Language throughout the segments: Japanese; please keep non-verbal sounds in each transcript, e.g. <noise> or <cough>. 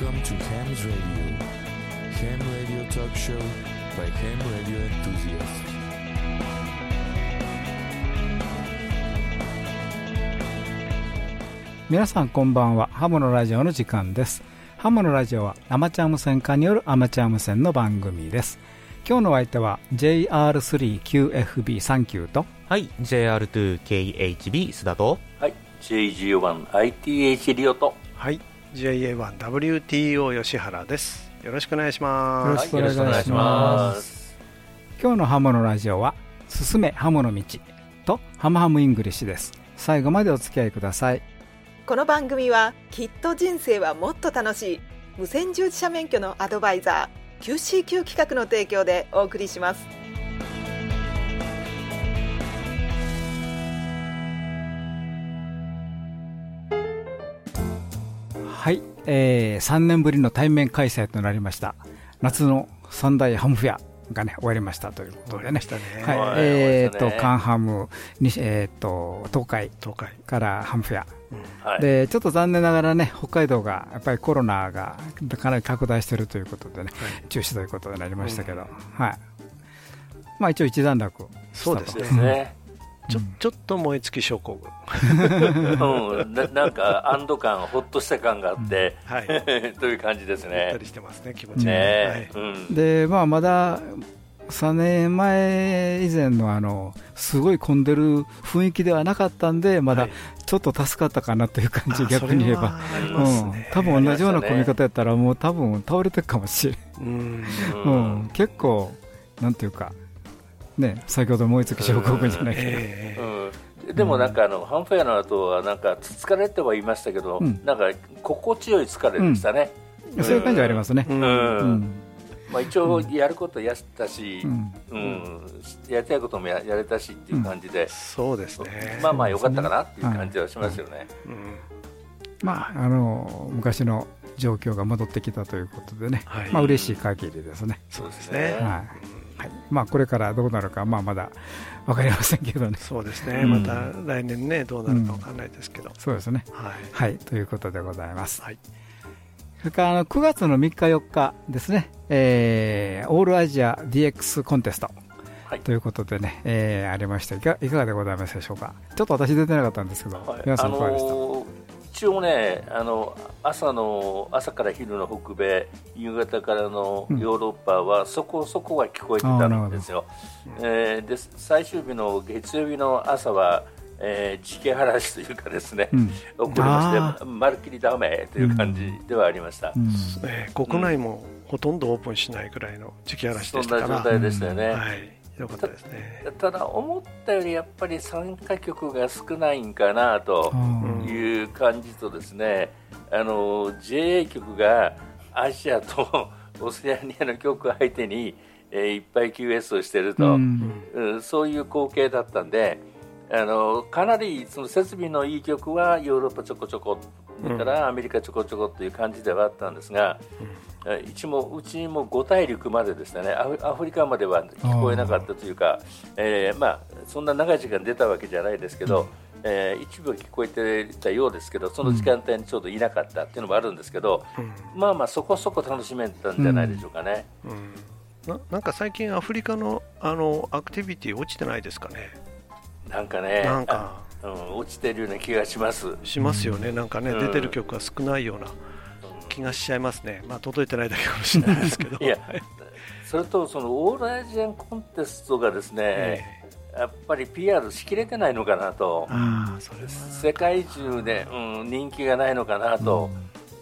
Welcome to Ham's Radio. Ham Radio Talk Show by Ham Radio Enthusiasts. 皆さんこんばんはハムのラジオの時間ですハムのラジオはアマチュア無線化によるアマチュア無線の番組です今日のお相手は JR3QFB39 とはい JR2KHB 須田とはい JG1ITH リオとはい JA1WTO 吉原ですよろしくお願いします。よろしくお願いします,、はいよろしくお願いします。今日のハムのラジオは「進めハムの道」と「ハムハムイングリッシュ」です。最後までお付き合いください。この番組はきっと人生はもっと楽しい無線従事者免許のアドバイザー QCQ 企画の提供でお送りしますはい、えー、3年ぶりの対面開催となりました。夏の三大ハムフェアがね終わりましたということでね。はいはいえー、とカンハムにえー、と東海からハムフェア。はい。でちょっと残念ながらね北海道がやっぱりコロナがかなり拡大しているということでね、中止ということになりましたけど、はい。まあ一応一段落でそうですね、ちょちょっと燃え尽き症候群。<laughs> うん、ななんか安堵感ほっとした感があって、<laughs> はい。という感じですね。たりしてますね気持ちが。ねはい。うん、でまあまだ3年前以前のあのすごい混んでる雰囲気ではなかったんでまだはい。ちょっと助かったかなという感じ、あ逆に言えば。うん。ね、多分同じような混み方やったら、もう多分倒れてるかもしれん、うん。ううんん、結構、なんていうか、ね、先ほど燃え尽き症候群じゃないけど、ええうん、でもなんかあの、ハンフェアの後はなんか疲れてはいましたけど、うん。なんか心地よい疲れでしたね、そういう感じはありますね。うん。うん。うんまあ、一応やることやったし、ううん。んやりたいこともややれたしっていう感じで、そうですね。まあまあ良かったかなっていう感じはしますよね。うん。まあ、あの昔の状況が戻ってきたということでね、はい。まあ嬉しい限りですね。そうですねね。はいはい。まあ、これからどうなるか、まあ、まだ分かりませんけどね、そうですね。うん。また来年ねどうなるかわかんないですけど。そうですね。はい。はい、ということでございます。はい。それからあの9月の3日、4日ですね、えーオールアジア DX コンテスト。はい。ということでね、えーありました。いか、いかがでございますでしょうか、ちょっと私出てなかったんですけど、はい。皆さあんいかがでした、一応ねあの朝の朝から昼の北米夕方からのうん。ヨーロッパはそこそこは聞こえてたんですよ、えーで最終日の月曜日の朝は、えー、時期話というかですね、うん。起こりまあしてまるっきりダメという感じではありました、うん。ええ国内もほとんどオープンしないぐらいの時期嵐そんでしたから。な状態でしたよね、はいよかったですね。ただ思ったよりやっぱり参加局が少ないんかなとうん。いう感じとですね、あの JA 局がアジアと <laughs> オセアニアの局相手に、えーいっぱい QS をしていると、うん。うんそういう光景だったんであのかなりその設備のいい局はヨーロッパちょこちょこそれからアメリカちょこちょこっていう感じではあったんですが、え一もうちも5大陸まででしたねアフアフリカまでは聞こえなかったというか、えーまあ、そんな長い時間出たわけじゃないですけど、えー一部は聞こえてたようですけどその時間帯にちょうどいなかったっていうのもあるんですけど、まあまあそこそこ楽しめたんじゃないでしょうかね。うん。ななんか最近アフリカのあのアクティビティ落ちてないですかね？なんかねなんか。あうん、落ちてるような気がします。しますよね、なんかね、うん。出てる曲が少ないような気がしちゃいますね、まあ、届いてないだけかもしれないですけど、<laughs> いやはいそれとそのオールアジアンコンテストがですね、えやっぱり PR しきれてないのかなと。世界中で、うん、人気がないのかなと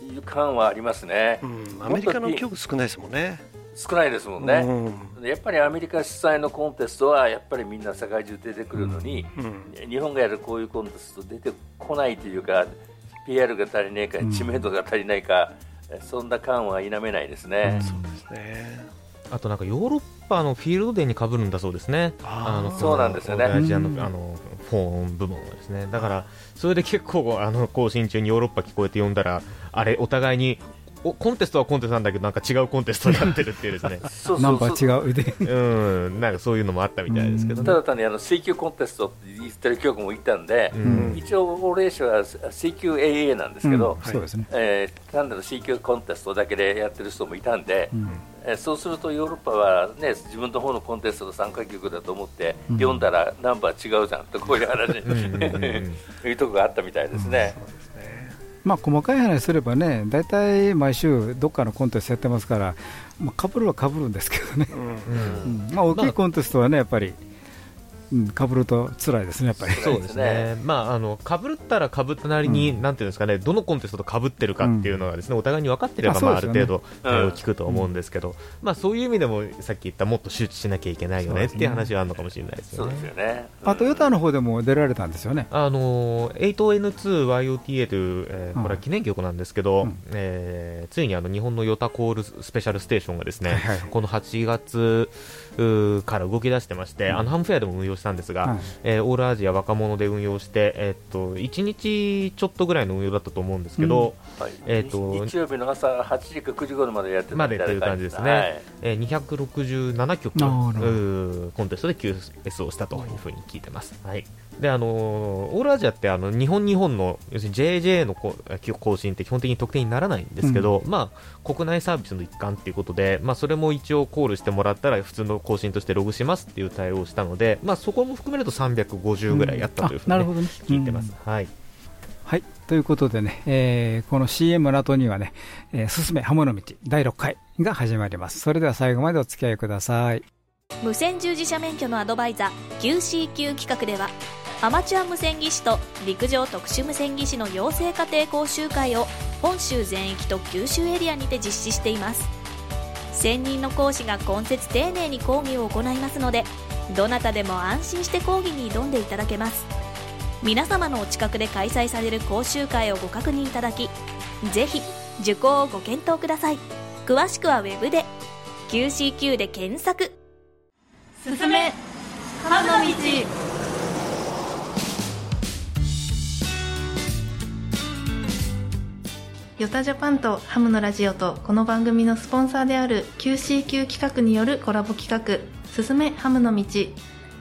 いう感はありますね、うん、アメリカの曲少ないですもんね、少ないですもんね、うん。やっぱりアメリカ主催のコンテストはやっぱりみんな世界中出てくるのに、うん。日本がやるこういうコンテスト出てこないというか PR が足りないか知名度が足りないか、そんな感は否めないですね。そうですね、あとなんかヨーロッパのフィールドデーにかぶるんだそうですね、あー。のそうなんですよね。アジアのうん。あのフォン部門はですね、だからそれで結構あの更新中にヨーロッパ聞こえて読んだら、あれ、お互いにおコンテストはコンテストなんだけどなんか違うコンテストになってるっていうですね。<laughs> そうナンバー違うで。うん。なんかそういうのもあったみたいですけどね。ただ単にあの水球コンテストって言ってる曲もいたんで、うん。一応、オーレーショは水球 AA なんですけど、うん。そうですね。えー単なる水球コンテストだけでやってる人もいたんで、うん。えーそうするとヨーロッパは、ね、自分の方のコンテストの参加曲だと思って、うん。読んだらナンバー違うじゃんとこういう話うん。うん。うん。うん。<laughs> いうとこがあったみたいですね。まあ細かい話すればね大体毎週どっかのコンテストやってますからまあかぶるはかぶるんですけどね、うん。まあ大きいコンテストはねやっぱり。うんかぶると辛いですねやっぱり。そうですね、まあ、あのかぶったらかぶったなりに、うん。なんていうんですかね、どのコンテストとかぶってるかっていうのがですね、お互いに分かってれば、まあ、ある程度、対応聞くと思うんですけど、まあ、そういう意味でも、さっき言った、もっと周知しなきゃいけないよねっていう話はあるのかもしれないですよそうですね。よね。あトヨタの方でも出られたんですよね。あの 8N2YOTA という、えーうん。これは記念曲なんですけど、うん。えーついにあの日本のヨタコールスペシャルステーションがですね、はいはいこの8月うーから動き出してまして、あのハムフェアでも運用したんですが、はいえーオールアジア若者で運用して、えーっと1日ちょっとぐらいの運用だったと思うんですけど、はい。えーと日曜日の朝8時か9時頃までやってたまでという感じですね、はい。えー267曲コンテストで QS をしたというふうに聞いてます。はいであのーオールアジアってあの日本日本の要するに JJ のこ更新って基本的に得点にならないんですけど、まあ、国内サービスの一環っていうことで、まあ、それも一応コールしてもらったら普通の更新としてログしますっていう対応をしたので、まあ、そこも含めると350ぐらいあったというふうに、ねあなるほどね聞いてます。はいはい。ということでね、えーこの CM の後にはね、えー、すすめハモの道第6回が始まります。それでは最後までお付き合いください。無線従事者免許のアドバイザー QCQ 企画ではアマチュア無線技師と陸上特殊無線技師の養成家庭講習会を本州全域と九州エリアにて実施しています。専任の講師が今節丁寧に講義を行いますのでどなたでも安心して講義に挑んでいただけます。皆様のお近くで開催される講習会をご確認いただきぜひ受講をご検討ください。詳しくはウェブで QCQ で検索。すすめ。ハムの道。ヨタジャパンとハムのラジオとこの番組のスポンサーである QCQ 企画によるコラボ企画「すすめハムの道」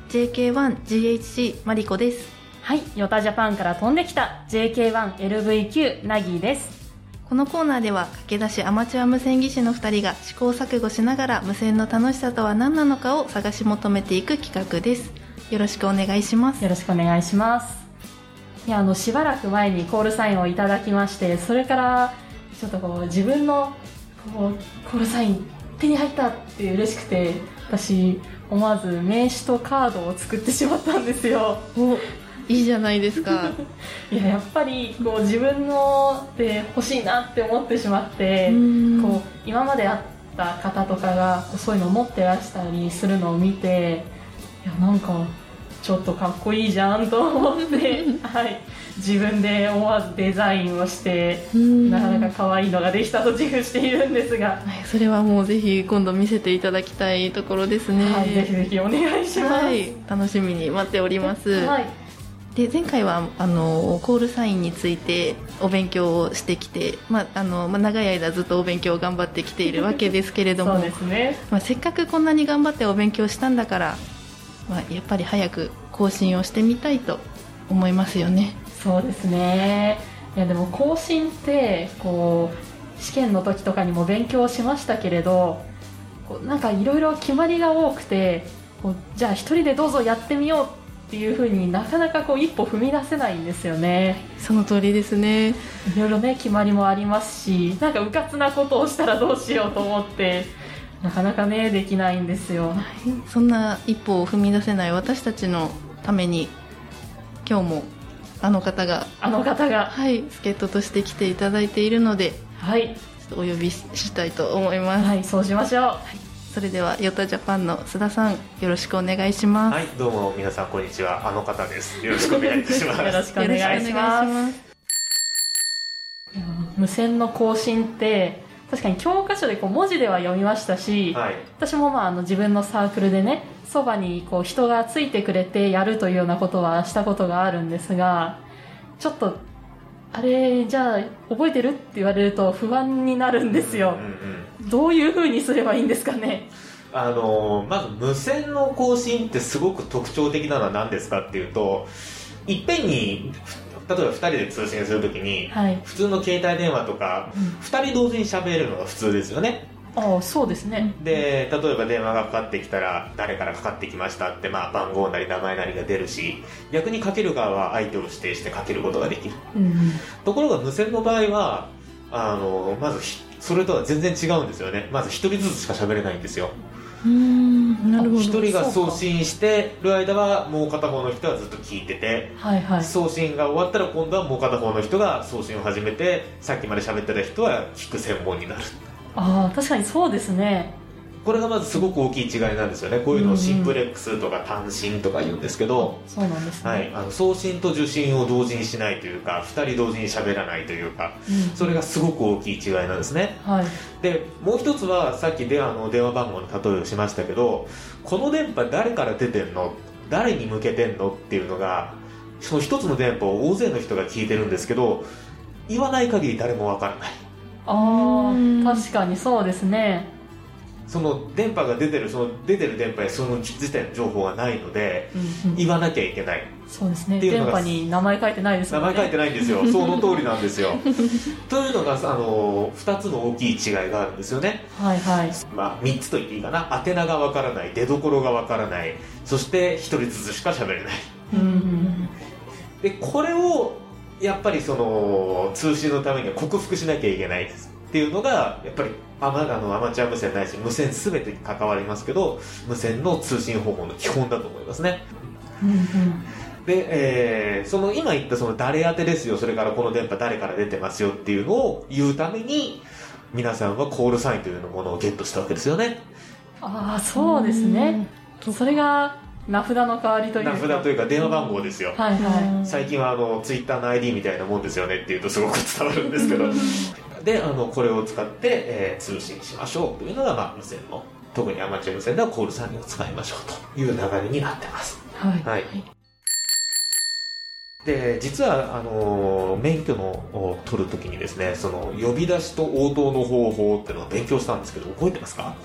JK1GHC マリコです。はい、ヨタジャパンから飛んできた。JK1LVQ ナギーです。このコーナーでは駆け出しアマチュア無線技師の2人が試行錯誤しながら無線の楽しさとは何なのかを探し求めていく企画です。よろしくお願いします。よろしくお願いします。いや、あの、しばらく前にコールサインをいただきまして、それから、ちょっとこう、自分の、こう、コールサイン手に入ったって嬉しくて、私、思わず名刺とカードを作ってしまったんですよ。おいいじゃないですか <laughs> いや、やっぱり、こう、自分ので欲しいなって思ってしまって、うんこう今まで会った方とかがそういうのを持ってらしたりするのを見ていやなんかちょっとかっこいいじゃんと思って、<laughs> はい、自分で思わずデザインをしてうん。なかなか可愛いのができたと自負しているんですが、はいそれはもうぜひ今度見せていただきたいところですね。はい、ぜひぜひお願いします。はい楽しみに待っております、はい。で前回はあのコールサインについてお勉強をしてきて、まああのまあ、長い間ずっとお勉強を頑張ってきているわけですけれども <laughs> そうですね。まあ、せっかくこんなに頑張ってお勉強したんだから、まあ、やっぱり早く更新をしてみたいと思いますよね。そうですね。いやでも更新ってこう試験の時とかにも勉強しましたけれどこうなんかいろいろ決まりが多くてこうじゃあ一人でどうぞやってみようっていうふうになかなかこう一歩踏み出せないんですよね。その通りですね。いろいろね決まりもありますしなんかうかつなことをしたらどうしようと思ってなかなかねできないんですよ。そんな一歩を踏み出せない私たちのために今日もあの方があの方が。はい助っ人として来ていただいているのではい。ちょっとお呼びししたいと思います、はいそうしましょう。それではヨタジャパンの須田さんよろしくお願いします、はい、どうも皆さんこんにちは。あの方です。よろしくお願いいたします。<laughs> よろしくお願いします。よろしくお願いします。無線の更新って確かに教科書でこう文字では読みましたし、はい。私もまああの自分のサークルでねそばにこう人がついてくれてやるというようなことはしたことがあるんですがちょっとあれじゃあ覚えてるって言われると不安になるんですよ、うんうんどういう風にすればいいんですかね？あのーまず無線の更新ってすごく特徴的なのは何ですかっていうといっぺんに例えば2人で通信するときに、はい。普通の携帯電話とか、2人同時に喋るのが普通ですよね。ああそうですね。で例えば電話がかかってきたら誰からかかってきましたって、まあ、番号なり名前なりが出るし逆にかける側は相手を指定してかけることができる。うん。ところが無線の場合はあのまずひそれとは全然違うんですよね。まず一人ずつしか喋れないんですよ一人が送信してる間はもう片方の人はずっと聞いててはいはい。送信が終わったら今度はもう片方の人が送信を始めてさっきまで喋ってた人は聞く専門になる。ああ確かにそうですねこれがまずすごく大きい違いなんですよね。こういうのをシンプレックスとか単身とか言うんですけど、そうなんですね、はい、あの送信と受信を同時にしないというか2人同時に喋らないというかうん。それがすごく大きい違いなんですね。はい。でもう一つはさっきであの電話番号の例えをしましたけどこの電波誰から出てんの？誰に向けてんのっていうのがその一つの電波を大勢の人が聞いてるんですけど言わない限り誰もわからない。あ確かにそうですねその電波が出てるその出てる電波やその時点の情報がないのでうんうん。言わなきゃいけない。そうですね。っていうのが電波に名前書いてないですね。名前書いてないんですよ。<laughs> その通りなんですよ。というのがあの2つの大きい違いがあるんですよね。はいはい。まあ、3つと言っていいかな。宛名がわからない出どころがわからない。そして1人ずつしか喋れない。うんうん。でこれをやっぱりその通信のためには克服しなきゃいけないっていうのがやっぱりアマあのアマチュア無線ないし無線全てに関わりますけど無線の通信方法の基本だと思いますね。うんうん。で、えーその今言ったその誰宛てですよ。それからこの電波誰から出てますよっていうのを言うために皆さんはコールサインというものをゲットしたわけですよね。ああそうですね。それが名札の代わりというか。名札というか電話番号ですよ。はいは最近はあのツイッターの ID みたいなもんですよねっていうとすごく伝わるんですけどであのこれを使って、えー通信しましょう。というのが、まあ、無線の特にアマチュア無線ではコールサインを使いましょうという流れになってますはいはいで実はあの免許のを取るときにですねその呼び出しと応答の方法っていうのを勉強したんですけど覚えてますか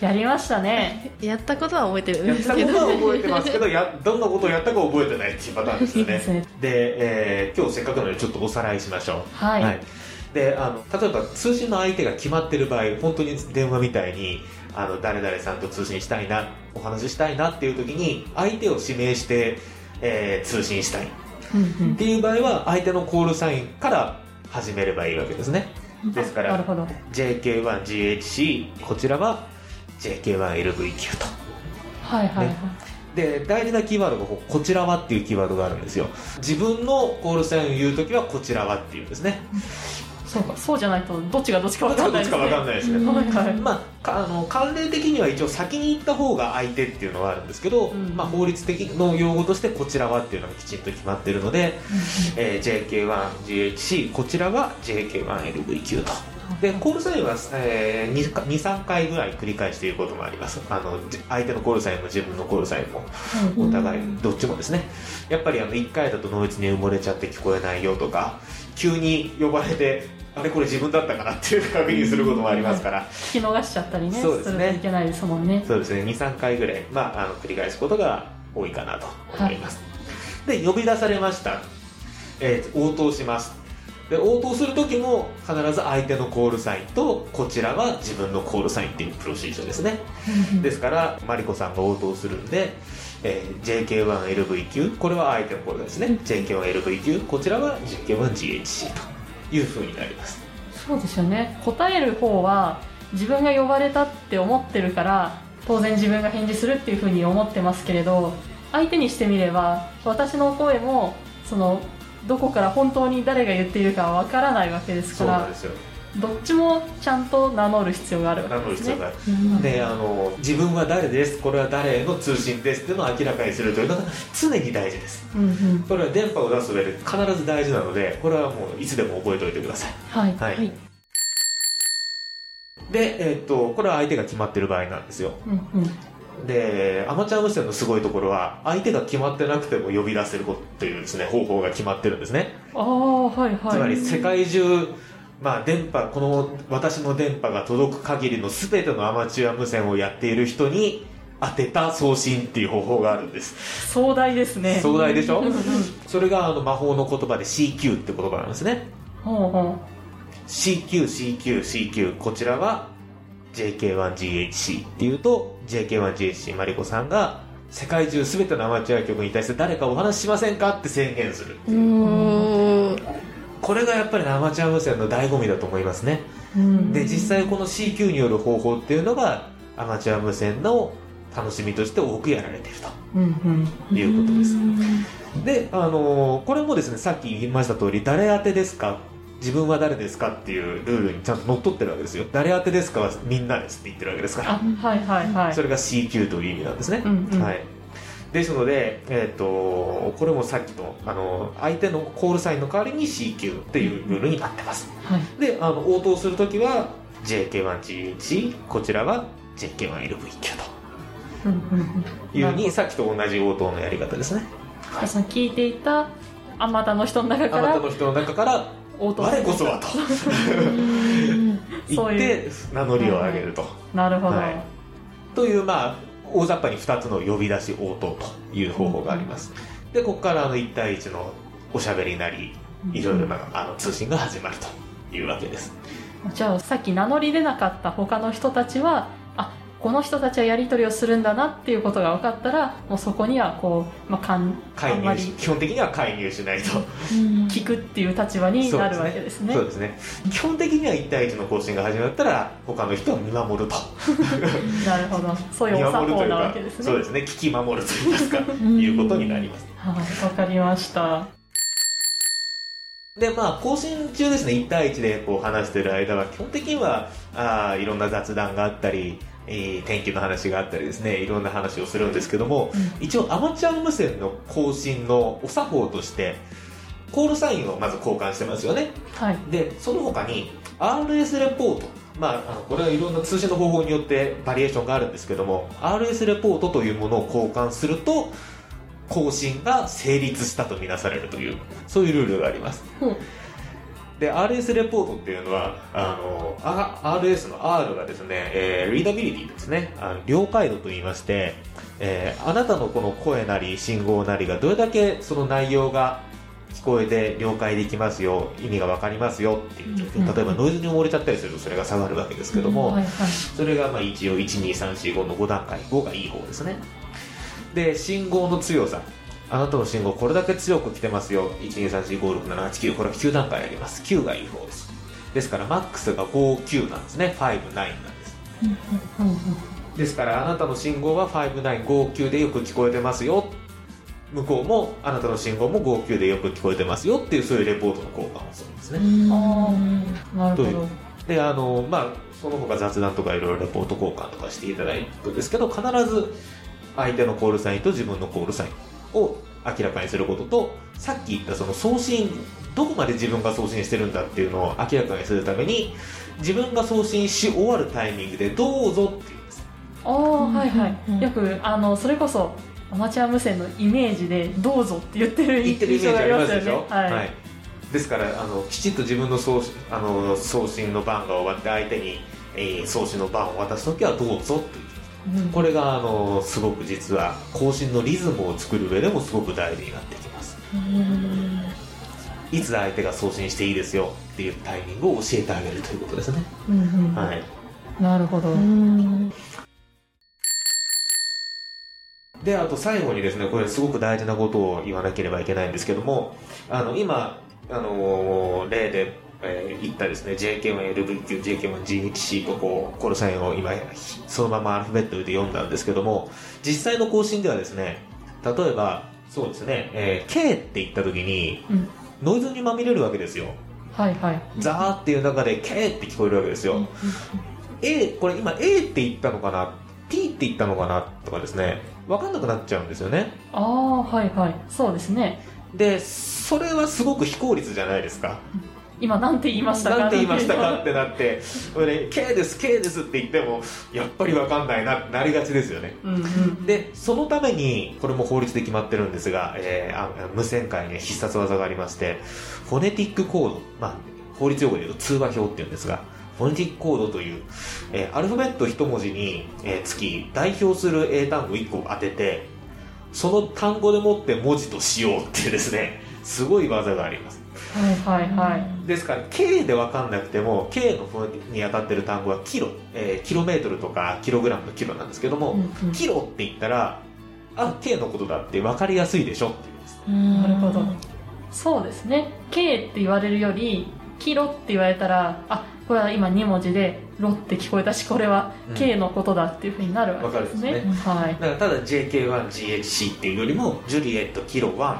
やりましたねやったことは覚えてるんやったことは覚えてますけどやどんなことをやったか覚えてないっていうパターンですよねで、えー今日せっかくなのでちょっとおさらいしましょうはいであの例えば通信の相手が決まってる場合本当に電話みたいにあの誰々さんと通信したいなお話ししたいなっていう時に相手を指名して、えー通信したい。っていう場合は相手のコールサインから始めればいいわけですね。ですからなるほど。JK1GHC こちらは JK1LVQ と。はいはいはい、ね。で大事なキーワードがここちらはっていうキーワードがあるんですよ。自分のコールサインを言う時はこちらはっていうんですねそうかそうじゃないとどっちがどっちか分かんないですね。どっちか分かんないですね。まあ、かあの慣例的には一応先に行った方が相手っていうのはあるんですけど、うんまあ、法律的の用語としてこちらはっていうのがきちんと決まっているので、えー JK1GHC こちらは JK1LVQ とでコールサインは、えー、23回ぐらい繰り返していることもあります。あのじ相手のコールサインも自分のコールサインもお互いどっちもですね。やっぱりあの1回だとノイズに埋もれちゃって聞こえないよとか急に呼ばれてあれこれ自分だったかなっていう確認することもありますから。聞き逃しちゃったりねそうですね。いけないですもんね。そうですね。23回ぐらい、まあ、あの繰り返すことが多いかなと思います、で呼び出されました、えー応答します。で応答する時も必ず相手のコールサインとこちらは自分のコールサインっていうプロシージャーですね。ですからマリコさんが応答するんで、えー JK1LVQ これは相手のコールですね。JK1LVQ こちらは JK1GHC というふうになります。そうですよね。答える方は自分が呼ばれたって思ってるから当然自分が返事するっていうふうに思ってますけれど相手にしてみれば私の声もそのどこから本当に誰が言っているかわからないわけですからそうですよどっちもちゃんと名乗る必要がある名わけですね。乗る必要がある。であの自分は誰ですこれは誰への通信ですっていうのを明らかにするというのが常に大事です。うんうん。これは電波を出す上で必ず大事なのでこれはもういつでも覚えておいてください。はい。はい、はい。で、えっとこれは相手が決まってる場合なんですよ。うんうん。でアマチュア無線のすごいところは相手が決まってなくても呼び出せるというですね方法が決まってるんですね。ああはいはい。つまり世界中まあ電波この私の電波が届く限りの全てのアマチュア無線をやっている人に当てた送信っていう方法があるんです。壮大ですね。壮大でしょ？それがあの魔法の言葉で CQ って言葉なんですね。ほうほ CQCQCQ こちらは JK1GHC っていうと JK1GHC マリコさんが世界中全てのアマチュア局に対して誰かお話ししませんか？って宣言するう。ーんこれがやっぱりねアマチュア無線の醍醐味だと思いますね。ううん。で実際この CQ による方法っていうのがアマチュア無線の楽しみとして多くやられていると。いうことです。で、あのーこれもですねさっき言いました通り誰宛てですか？自分は誰ですかっていうルールにちゃんと乗っ取ってるわけですよ。誰宛てですかはみんなですって言ってるわけですかあはいはいはい。それが CQ という意味なんですね、うんうん。はいですので、えっとこれもさっきのあの相手のコールサインの代わりに CQ っていうルールになってます。はい。であの応答するときは JK1GH こちらは JK1LVQ うんうんうん。というふうにさっきと同じ応答のやり方ですね。その聞いていたあまたの人の中あからなたの人の中から応答我こそはと。<laughs> 言って名乗りを上げると、なるほど、はい。というまあ大雑把に2つの呼び出し応答という方法があります、でここからあの1対1のおしゃべりなりいろいろなあの通信が始まるというわけです。じゃあさっき名乗り出なかった他の人たちはあこの人たちはやり取りをするんだなっていうことが分かったらもうそこにはこう、まあ、かんあ介入し基本的には介入しないと。聞くっていう立場になるわけですね。そうですね。基本的には1対1の更新が始まったら他の人は見守ると。<laughs> なるほど。そういう見お作法な守るというかわけですね。そうですね。聞き守るといいますか。いうことになります。はいわかりました。でまあ更新中ですね。1対1でこう話している間は基本的にはあーいろんな雑談があったり、えー天気の話があったりですねいろんな話をするんですけども、一応アマチュア無線の更新のお作法としてコールサインをまず交換してますよね。はい。でその他に RS レポート。まあ、あのこれはいろんな通信の方法によってバリエーションがあるんですけども RS レポートというものを交換すると更新が成立したとみなされるというそういうルールがあります。うんで RS レポートっていうのはあのあ RS の R がですね、えーリーダビリティですね。あの了解度と言いまして、えーあなたのこの声なり信号なりがどれだけその内容が聞こえて了解できますよ意味が分かりますよっていう状況、うん例えばノイズに埋もれちゃったりするとそれが下がるわけですけども、それがまあ一応12345の5段階5がいい方ですね。で信号の強さあなたの信号これだけ強く来てますよ。123456789これは9段階あります。9がいい方です。ですからマックスが59なんですね。59なんです。ですからあなたの信号は5959でよく聞こえてますよ。向こうもあなたの信号も59でよく聞こえてますよ。っていうそういうレポートの交換をするんですね。なるほど。であのまあその他雑談とかいろいろレポート交換とかしていただくんですけど必ず相手のコールサインと自分のコールサインを明らかにすることとさっき言ったその送信どこまで自分が送信してるんだっていうのを明らかにするために自分が送信し終わるタイミングでどうぞっていうんです。ああはいはい。よくあのそれこそアマチュア無線のイメージで「どうぞ」って言ってる言ってるイメージありますでしょ、はい、ですからあのきちっと自分の送信あの送信の番が終わって相手に、えー送信の番を渡す時はどうぞっていううん。これがあのすごく実は更新のリズムを作る上でもすごく大事になってきます。いつ相手が送信していいですよっていうタイミングを教えてあげるということですね、うんうん。はい、なるほど、であと最後にですねこれすごく大事なことを言わなければいけないんですけどもあの今あの例で、えー言ったですね。JK1LVQ、JK1GHC とこうコールサインを今そのままアルファベットで読んだんですけども実際の更新ではですね例えばそうですね、えー K って言った時にうん。ノイズにまみれるわけですよ。はいはい。ザーっていう中で K って聞こえるわけですよ、A これ今 A って言ったのかな P って言ったのかなとかですね分かんなくなっちゃうんですよね。ああはいはい。そうですね。でそれはすごく非効率じゃないですか今なんて言いましたか？なんて言いましたかってなってこれ、ね、K です K ですって言ってもやっぱり分かんないななりがちですよね、うんうん、でそのためにこれも法律で決まってるんですが、えー、あ無線界に必殺技がありましてフォネティックコード、まあ、法律用語で言うと通話表っていうんですがフォネティックコードという、えー、アルファベット1文字に、えー、つき代表する英単語1個当ててその単語でもって文字としようっていうですねすごい技がありますはいはいはい。ですから K で分かんなくても K の方に当たってる単語はキロ、えー、キロメートルとかキログラムのキロなんですけども、うんうん、キロって言ったらあ K のことだって分かりやすいでしょっていうんです。なるほど。そうですね。K って言われるよりキロって言われたらあこれは今2文字でロって聞こえたしこれは K のことだっていうふうになるわけですね,、うん、すね。はい、だからただ JK1GHC っていうよりもジュリエットキロ1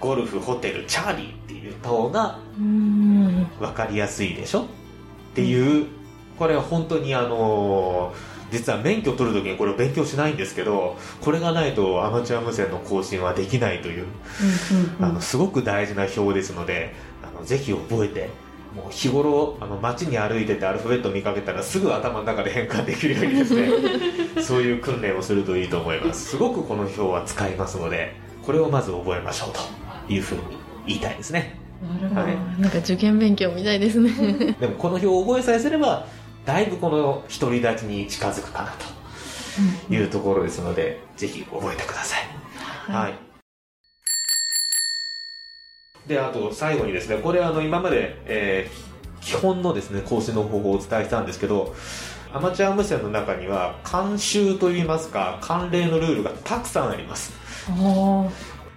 ゴルフホテルチャーリーっていう方が分かりやすいでしょ？っていうこれは本当にあの実は免許取るときにこれを勉強しないんですけどこれがないとアマチュア無線の更新はできないという,、あのすごく大事な表ですのであのぜひ覚えてもう日頃あの街に歩いててアルファベットを見かけたらすぐ頭の中で変換できるようにですね <laughs> そういう訓練をするといいと思います。すごくこの表は使いますのでこれをまず覚えましょうというふうに言いたいですねなるなんか受験勉強みたいですね。<laughs> でもこの表を覚えさえすればだいぶこの独り立ちに近づくかなというところですので、うん、ぜひ覚えてください、はい、はい。であと最後にですねこれあの今まで、えー、基本のですね更新の方法をお伝えしたんですけどアマチュア無線の中には慣習といいますか慣例のルールがたくさんあります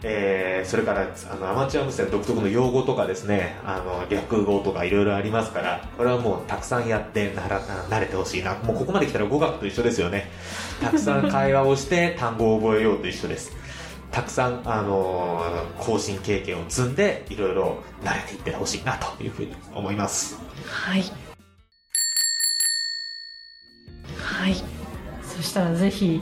えー、それからあのアマチュア無線独特の用語とかですねあの略語とかいろいろありますからこれはもうたくさんやってなら慣れてほしいな。もうここまで来たら語学と一緒ですよね。たくさん会話をして <laughs> 単語を覚えようと一緒です。たくさん、あのー、更新経験を積んでいろいろ慣れていってほしいなというふうに思います。はい。はい。そしたらぜひ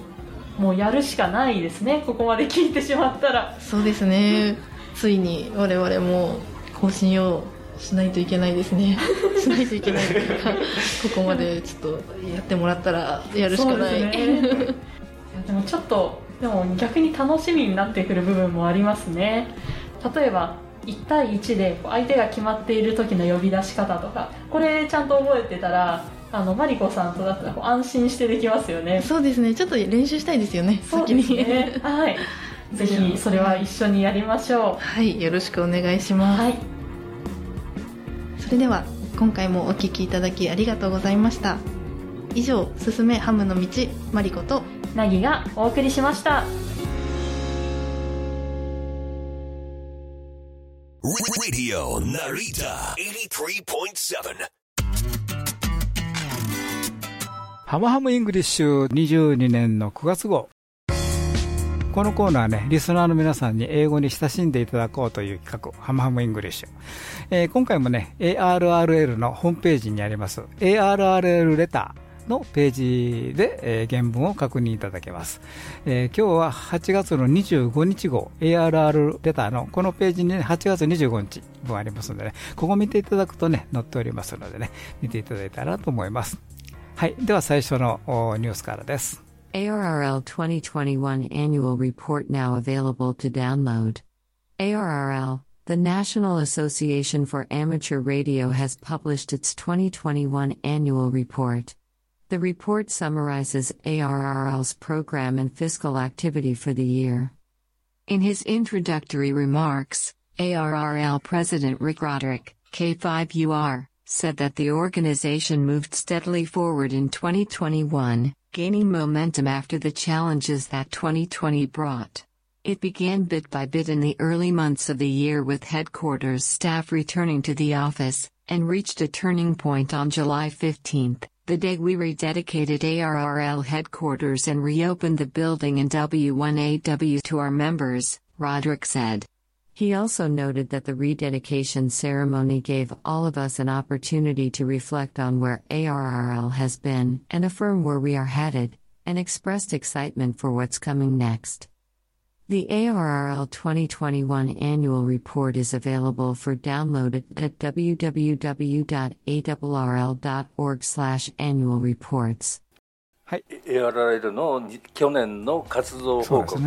もうやるしかないですねここまで聞いてしまったら。そうですね。ついに我々も更新をしないといけないですね。<laughs> しないといけないというかここまでちょっとやってもらったらやるしかない、ね、<laughs> でもちょっとでも逆に楽しみになってくる部分もありますね。例えば1対1で相手が決まっている時の呼び出し方とかこれちゃんと覚えてたらあのマリコさんとだったら安心してできますよね。そうですね。ちょっと練習したいですよね。先に。ね。はい。<laughs> ぜひそれは一緒にやりましょう。はい。よろしくお願いします、はい、それでは今回もお聞きいただきありがとうございました。以上「すすめハムの道」マリコとなぎがお送りしました「Radio Narita 83.7」ハムハムイングリッシュ22年の9月号。このコーナーね、リスナーの皆さんに英語に親しんでいただこうという企画、ハムハムイングリッシュ。えー、今回もね、ARRL のホームページにあります、ARRL レターのページで、えー、原文を確認いただけます、えー、今日は8月の25日号 ARR レターのこのページに、ね、8月25日分ありますのでねここ見ていただくとね載っておりますのでね見ていただいたらと思いますはい。では最初のニュースからです。ARRL 2021 Annual Report now available to download. ARRL, the National Association for Amateur Radio, has published its 2021 annual report. The report summarizes ARRL's program and fiscal activity for the year. In his introductory remarks, ARRL President Rick Roderick, K5UR, said that the organization moved steadily forward in 2021, gaining momentum after the challenges that 2020 brought. It began bit by bit in the early months of the year with headquarters staff returning to the office, and reached a turning point on July 15, the day we rededicated ARRL headquarters and reopened the building in W1AW to our members, Roderick said. He also noted that the rededication ceremony gave all of us an opportunity to reflect on where ARRL has been and affirm where we are headed, and expressed excitement for what's coming next. The ARRL 2021 annual report is available for download at, at www.awrl.org/annualreports. はい。 ARRL の去年の活動そう報告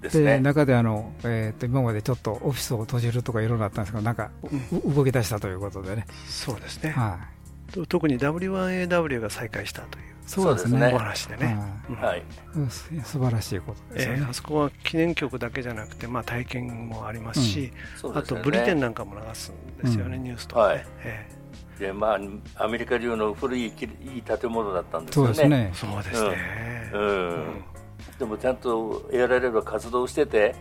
ですね。中であの、えー、と今までちょっとオフィスを閉じるとかいろいろあったんですけど、なんか、う動き出したということでね、そうですね。はい、と特に W1AW が再開したというそうですね、お話でね。はい素晴らしいことですよねえーあ。そこは記念曲だけじゃなくて、まあ、体験もありますし、あとそうですよねブリテンなんかも流すんですよね、うんニュースとかね。はいえで、まあ、アメリカ流の古いきいい建物だったんですよね。そうですねー、そうですね。うん。でもちゃんと ARRL は活動してて、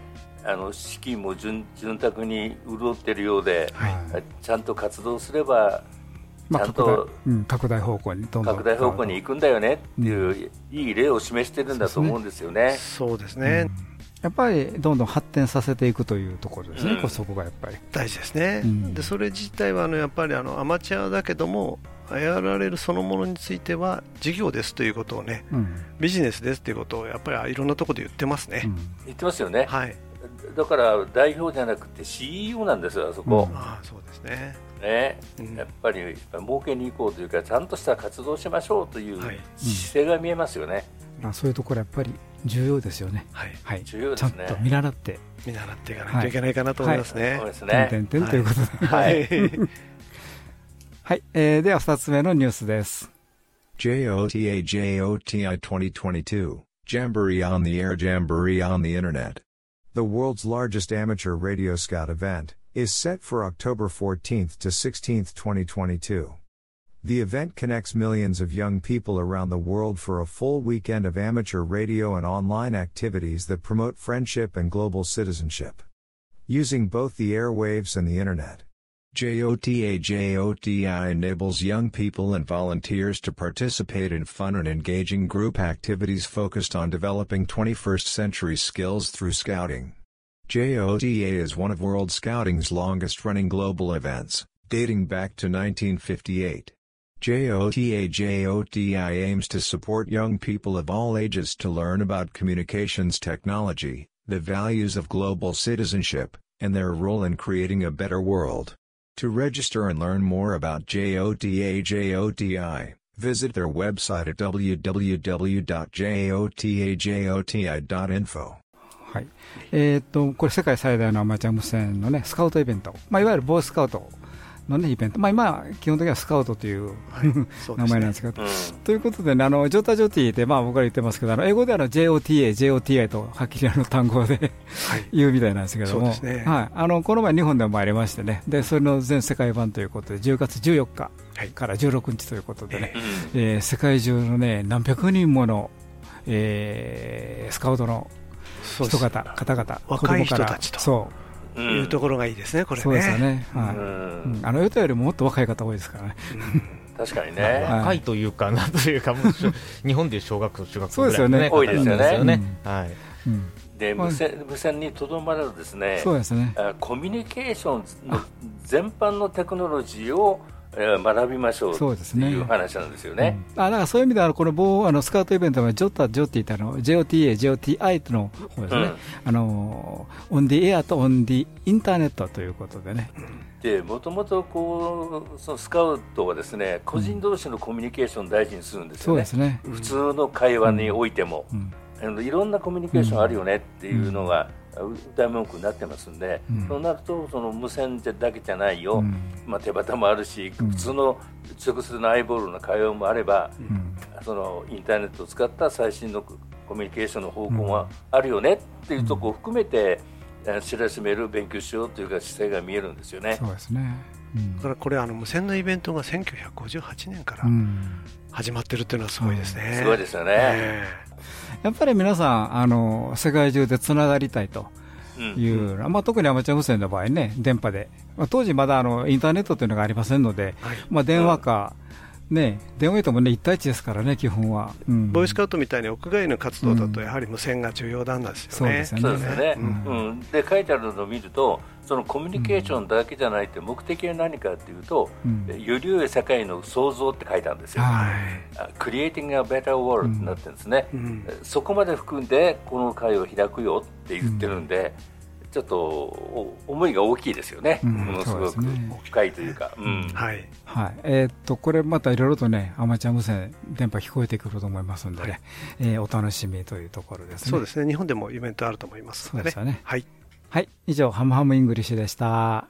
あの資金も潤潤沢に潤ってるようで、はい。ちゃんと活動すれば、まあ、ちゃんと拡大うん、拡大方向にどんどん拡大方向に行くんだよねっていう、いい例を示してるんだと思うんですよね。そうですね、やっぱりどんどん発展させていくというところですね、うん。こそこがやっぱり。大事ですね、うん。でそれ自体はあのやっぱりあのアマチュアだけども、やられるそのものについては事業ですということをね、うんビジネスですということをやっぱりいろんなところで言ってますね。うん言ってますよね。はい、だから代表じゃなくて CEO なんですよ、あそこ。ああそうですね。ねうんやっぱり儲けに行こうというか、ちゃんとした活動をしましょうというはい姿勢が見えますよね。まあ、そういうところやっぱり重要ですよね。はい、はい、重要でちゃんすねと見習って、見習っていかないといけないかなと思いますね。そうです点ね。ということで。はい。はい、えーでは2つ目のニュースです。 JOTA JOTI 2022, Jamboree on the Air Jamboree on the Internet. The world's largest amateur radio scout event is set for October 14th to 16th, 2022. The event connects millions of young people around the world for a full weekend of amateur radio and online activities that promote friendship and global citizenship. Using both the airwaves and the internet. JOTA JOTI enables young people and volunteers to participate in fun and engaging group activities focused on developing 21st century skills through scouting. JOTA is one of World Scouting's longest running global events, dating back to 1958. JOTA JOTI aims to support young people of all ages to learn about communications technology, the values of global citizenship, and their role in creating a better world. To register and learn more about JOTA JOTI, visit their website at www.jotajoti.info. はいえーっとこれ、世界最大のアマチュア無線の、ね、スカウトイベント、まあ、いわゆるボーイスカウト の、ね、イベント、まあ、今、基本的にはスカウトという、そうですね。<laughs> 名前なんですけど、うん。ということで、ね、あのジョータジョーティーって、まあ、僕ら言ってますけど、あの英語ではあの JOTA、JOTI とはっきりあの単語で <laughs> 言うみたいなんですけども、ね。はい、あのこの前、日本でも参りましてね、でそれの全世界版ということで、10月14日から16日ということでね、うんえー世界中の、ね、何百人もの、えースカウトの人方、方々、若い人たちと。そう。うんいうところがいいですね、これね。そうですよね、はい。あのヨタよりももっと若い方多いですからね。確かにまあね。若いというか、なんというか、もうしょ日本でいう小学校、中学校そうですよね。ぐらいの多いですよね。はい。うん。で無線無線にとどまらずですね、そうですね。あコミュニケーションの全般のテクノロジーをえー学びましょうそうですね。いう話なんですよね。うん。あだからそういう意味では、この棒あのスカウトイベントは、ジョッタ、ジョッティってあの JOTA、JOTI の方ですね、うん。あのオンディエアとオンディインターネットということでね、でもともとこうそのスカウトはですね個人同士のコミュニケーションを大事にするんですよね。そうですね。普通の会話においても、うん。あのいろんなコミュニケーションあるよねっていうのが、歌い文句になってますんで、うん。そうなるとその無線だけじゃないよ、うん。まあ、手旗もあるし、うん。普通の直接のアイボールの会話もあれば、うん。そのインターネットを使った最新のコミュニケーションの方向があるよねっていうところを含めて、え知らしめる勉強しようというか姿勢が見えるんですよね。そうですね。うん。だからこれあの無線のイベントが1958年からうん始まってるっていうのはすごいですね。すごいですよね。えやっぱり皆さん、あの世界中でつながりたいとうん。いう、まあ、特にアマチュア無線の場合ね、電波で、まあ、当時まだあのインターネットというのがありませんので、えはい。まあ、電話か、ね、電話ともね、1対1ですからね、基本は。うん、ボーイスカウトみたいに屋外の活動だと、やはり無線が重要なんですよね。そうですよね。うん、で、書いてあるのを見ると、そのコミュニケーションだけじゃないって目的は何かっていうと、うん、より良い世界の創造って書いてあるんですよ。はい、クリエイティング a better world になってるんですね、うん、そこまで含んでこの会を開くよって言ってるんで、ちょっと思いが大きいですよね、ものすごく深いというか。はい、はいえー、っとこれまたいろいろとね、アマチュア無線、電波聞こえてくると思いますのでね、はい、えー、お楽しみというところですね。そうですね、日本でもイベントあると思いますので、ね、そうですよね。はいはい、以上、ハムハムイングリッシュでした。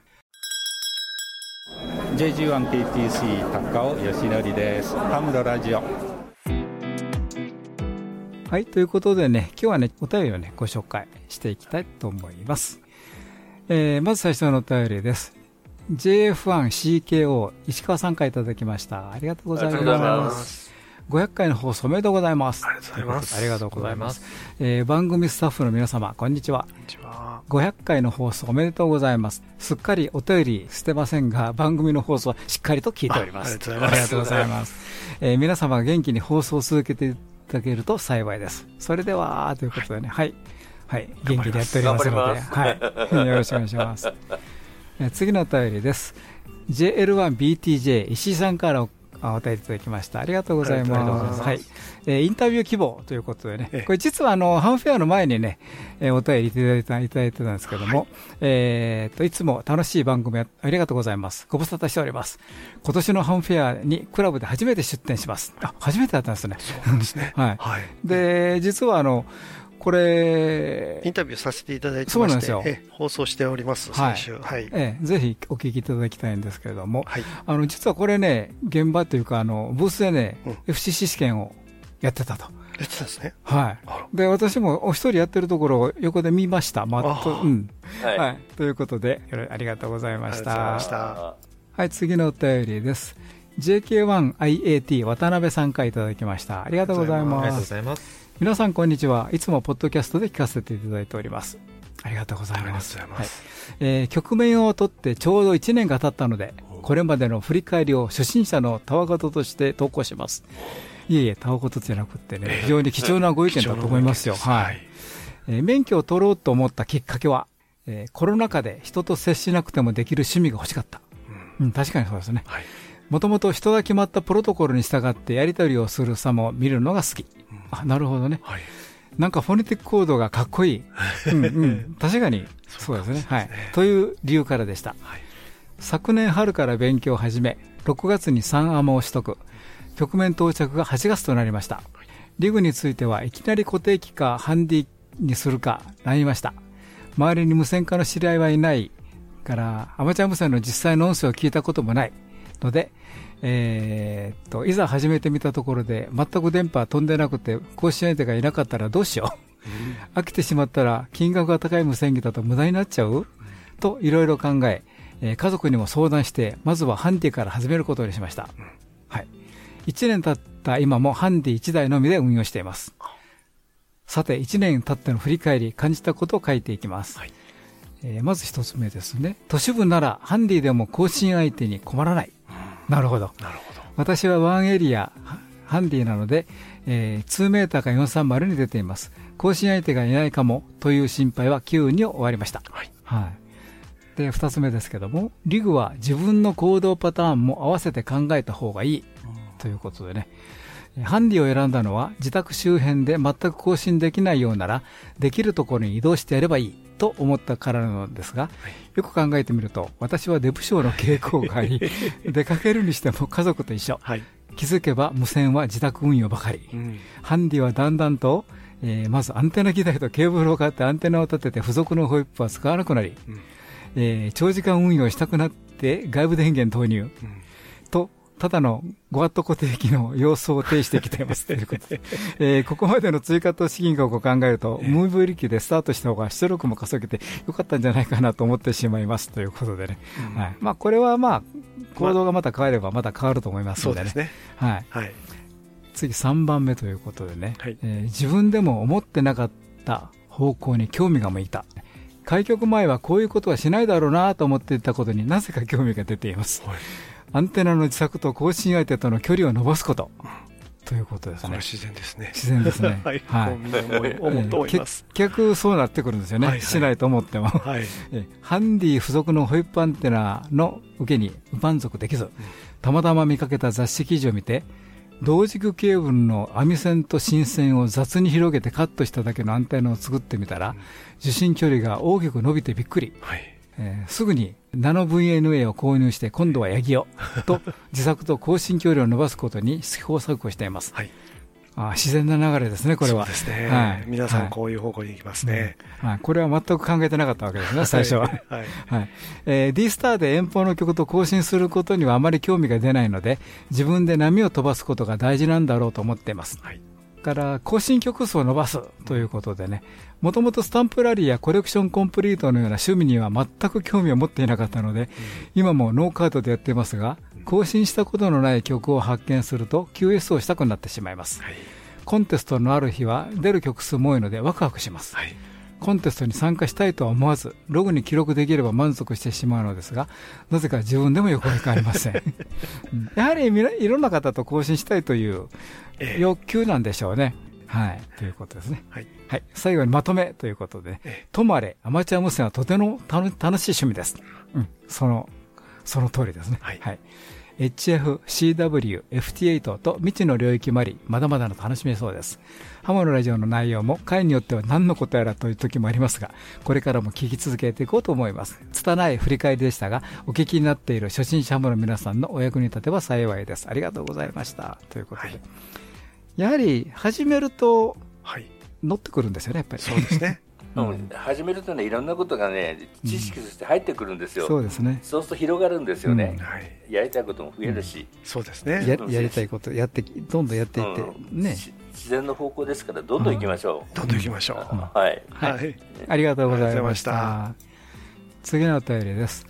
JG1KTC 高尾義則です。ハムのラジオ。はい、ということでね、今日はね、お便りをね、ご紹介していきたいと思います。えー、まず最初のお便りです。JF1CKO 石川さんからいただきました。ありがとうございます。500回の放送おめでとうございます。ありがとうございます。ありがとうございます。えー、番組スタッフの皆様、こんにちは。こんにちは。500回の放送おめでとうございます。すっかりお便り捨てませんが、番組の放送はしっかりと聞いております。ありがとうございます。えー、皆様が元気に放送を続けてだけると幸いです。それでは、ということでね、はい。はい、元気でやっておりますので、はい。よろしくお願いします。え次のお便りです。JL1BTJ 石井さんからお便りいただきました。ありがとうございます。はい。えー、インタビュー希望ということでね、これ実はあの、ハンフェアの前にね、えー、お便りいただいたいただいてたんですけども、はい、えー、と、いつも楽しい番組ありがとうございます。ご無沙汰しております。今年のハンフェアにクラブで初めて出展します。あ、初めてだったんですね。そうですね。<laughs> はい。はい、で、実はあの、これ、インタビューさせていただいてまして、放送しております、先週。はい。ええ、ぜひお聞きいただきたいんですけれども、はい、あの、実はこれね、現場というか、あの、ブースでね、うん、FCC 試験をやってたと。やってたんですね。はい。で、私もお一人やってるところを横で見ました。まっと、うん。はい。ということで、ありがとうございました。ありがとうございました。はい、次のお便りです。JK1IAT 渡辺さんからいただきました。ありがとうございます。ありがとうございます。皆さんこんにちは。いつもポッドキャストで聞かせていただいております。ありがとうございます。はい。えー、局面を取ってちょうど1年が経ったのでこれまでの振り返りを初心者のたわごととして投稿します。いえいえたわごとじゃなくてね非常に貴重なご意見だと思いますよ、はい、えー、免許を取ろうと思ったきっかけは、えー、コロナ禍で人と接しなくてもできる趣味が欲しかった、うん、うん、確かにそうですね、もともと人が決まったプロトコルに従ってやり取りをする様を見るのが好き、あなるほどね、はい、なんかフォネティックコードがかっこいい、うんうん、確かに。そうですね、はい、という理由からでした、はい、昨年春から勉強を始め6月に3アマを取得。局面到着が8月となりました、リグについてはいきなり固定機かハンディにするか悩みました。周りに無線化の知り合いはいないからアマチュア無線の実際の音声を聞いたこともないのでえー、っといざ始めてみたところで全く電波飛んでなくて講師相手がいなかったらどうしよう。飽きてしまったら金額が高い無線機だと無駄になっちゃう？といろいろ考ええー、家族にも相談してまずはハンディから始めることにしました、はい、1年経った今もハンディ1台のみで運用しています。さて1年経っての振り返り感じたことを書いていきます、はい、えー、まず1つ目ですね。都市部ならハンディでも更新相手に困らないなるほど。なるほど。私はワンエリア、ハンディなので、えー、2メーターか430に出ています。更新相手がいないかもという心配は9に終わりました。はい。はい。で、2つ目ですけども、リグは自分の行動パターンも合わせて考えた方がいい。ということでね。ハンディを選んだのは自宅周辺で全く更新できないようならできるところに移動してやればいいと思ったからなのですが、よく考えてみると、私はデブ症の傾向があり、出かけるにしても家族と一緒。はい、気づけば無線は自宅運用ばかり。うん、ハンディはだんだんと、えー、まずアンテナ機材とケーブルを買ってアンテナを立てて付属のホイップは使わなくなり、うん、えー、長時間運用したくなって外部電源投入、うん、とただの5ワット固定機の様子を呈してきています。<laughs> ということで、えー、ここまでの追加投資金額を考えると、ムーブ力でスタートした方が出力も稼げてよかったんじゃないかなと思ってしまいます。ということでね、うん、はい。まあ、これはまあ、行動がまた変わればまた変わると思いますのでね。でね。はい、はい、次3番目ということでね、はい、えー、自分でも思ってなかった方向に興味が向いた。開局前はこういうことはしないだろうなと思っていたことになぜか興味が出ています。はいアンテナの自作と更新相手との距離を伸ばすこと。ということですね。自然ですね。自然ですね。<laughs> はい。結局そうなってくるんですよね。しないと思っても。はい。ハンディ付属のホイップアンテナの受けに満足できず、たまたま見かけた雑誌記事を見て、同軸ケーブルの網線と芯線を雑に広げてカットしただけのアンテナを作ってみたら、受信距離が大きく伸びてびっくり。はい。えー、すぐにナノ VNA を購入して今度はヤギをと <laughs> 自作と更新距離を伸ばすことに試行錯誤しています、はい、あ自然な流れですね、これは。そうですね、はい、皆さんこういう方向に行きますね、はい、これは全く考えてなかったわけですね、最初は。はい。はい。えー、D スターで遠方の曲と更新することにはあまり興味が出ないので、自分で波を飛ばすことが大事なんだろうと思っています。はいから更新曲数を伸ばすということでね、もともとスタンプラリーやコレクションコンプリートのような趣味には全く興味を持っていなかったので、うん、今もノーカードでやっていますが、更新したことのない曲を発見すると QS をしたくなってしまいます。はい、コンテストのある日は出る曲数も多いのでワクワクします。はいコンテストに参加したいとは思わず、ログに記録できれば満足してしまうのですが、なぜか自分でもよくわかりません。<laughs> やはりいろんな方と更新したいという欲求なんでしょうね。はい。ということですね。はい。はい。最後にまとめということで、ともあれ、アマチュア無線はとても楽しい趣味です。うん。その、その通りですね。はい。はい HF、CW、FT8 と未知の領域もあり、まだまだの楽しめそうです。ハモのラジオの内容も回によっては何のことやらという時もありますが、これからも聞き続けていこうと思います。拙い振り返りでしたが、お聞きになっている初心者ハモの皆さんのお役に立てば幸いです。ありがとうございました。ということで。はい、やはり、始めると、はい、乗ってくるんですよね、やっぱり。そうですね。<laughs> うん、始めるとねいろんなことがね知識として入ってくるんですよ、そうですね。そうすると広がるんですよね、はい、やりたいことも増えるし、そうですね。ややりたいことやってどんどんやっていって、ね。自然の方向ですからどんどん行きましょう、どんどん行きましょう、はい、はい。ありがとうございました。次のお便りです、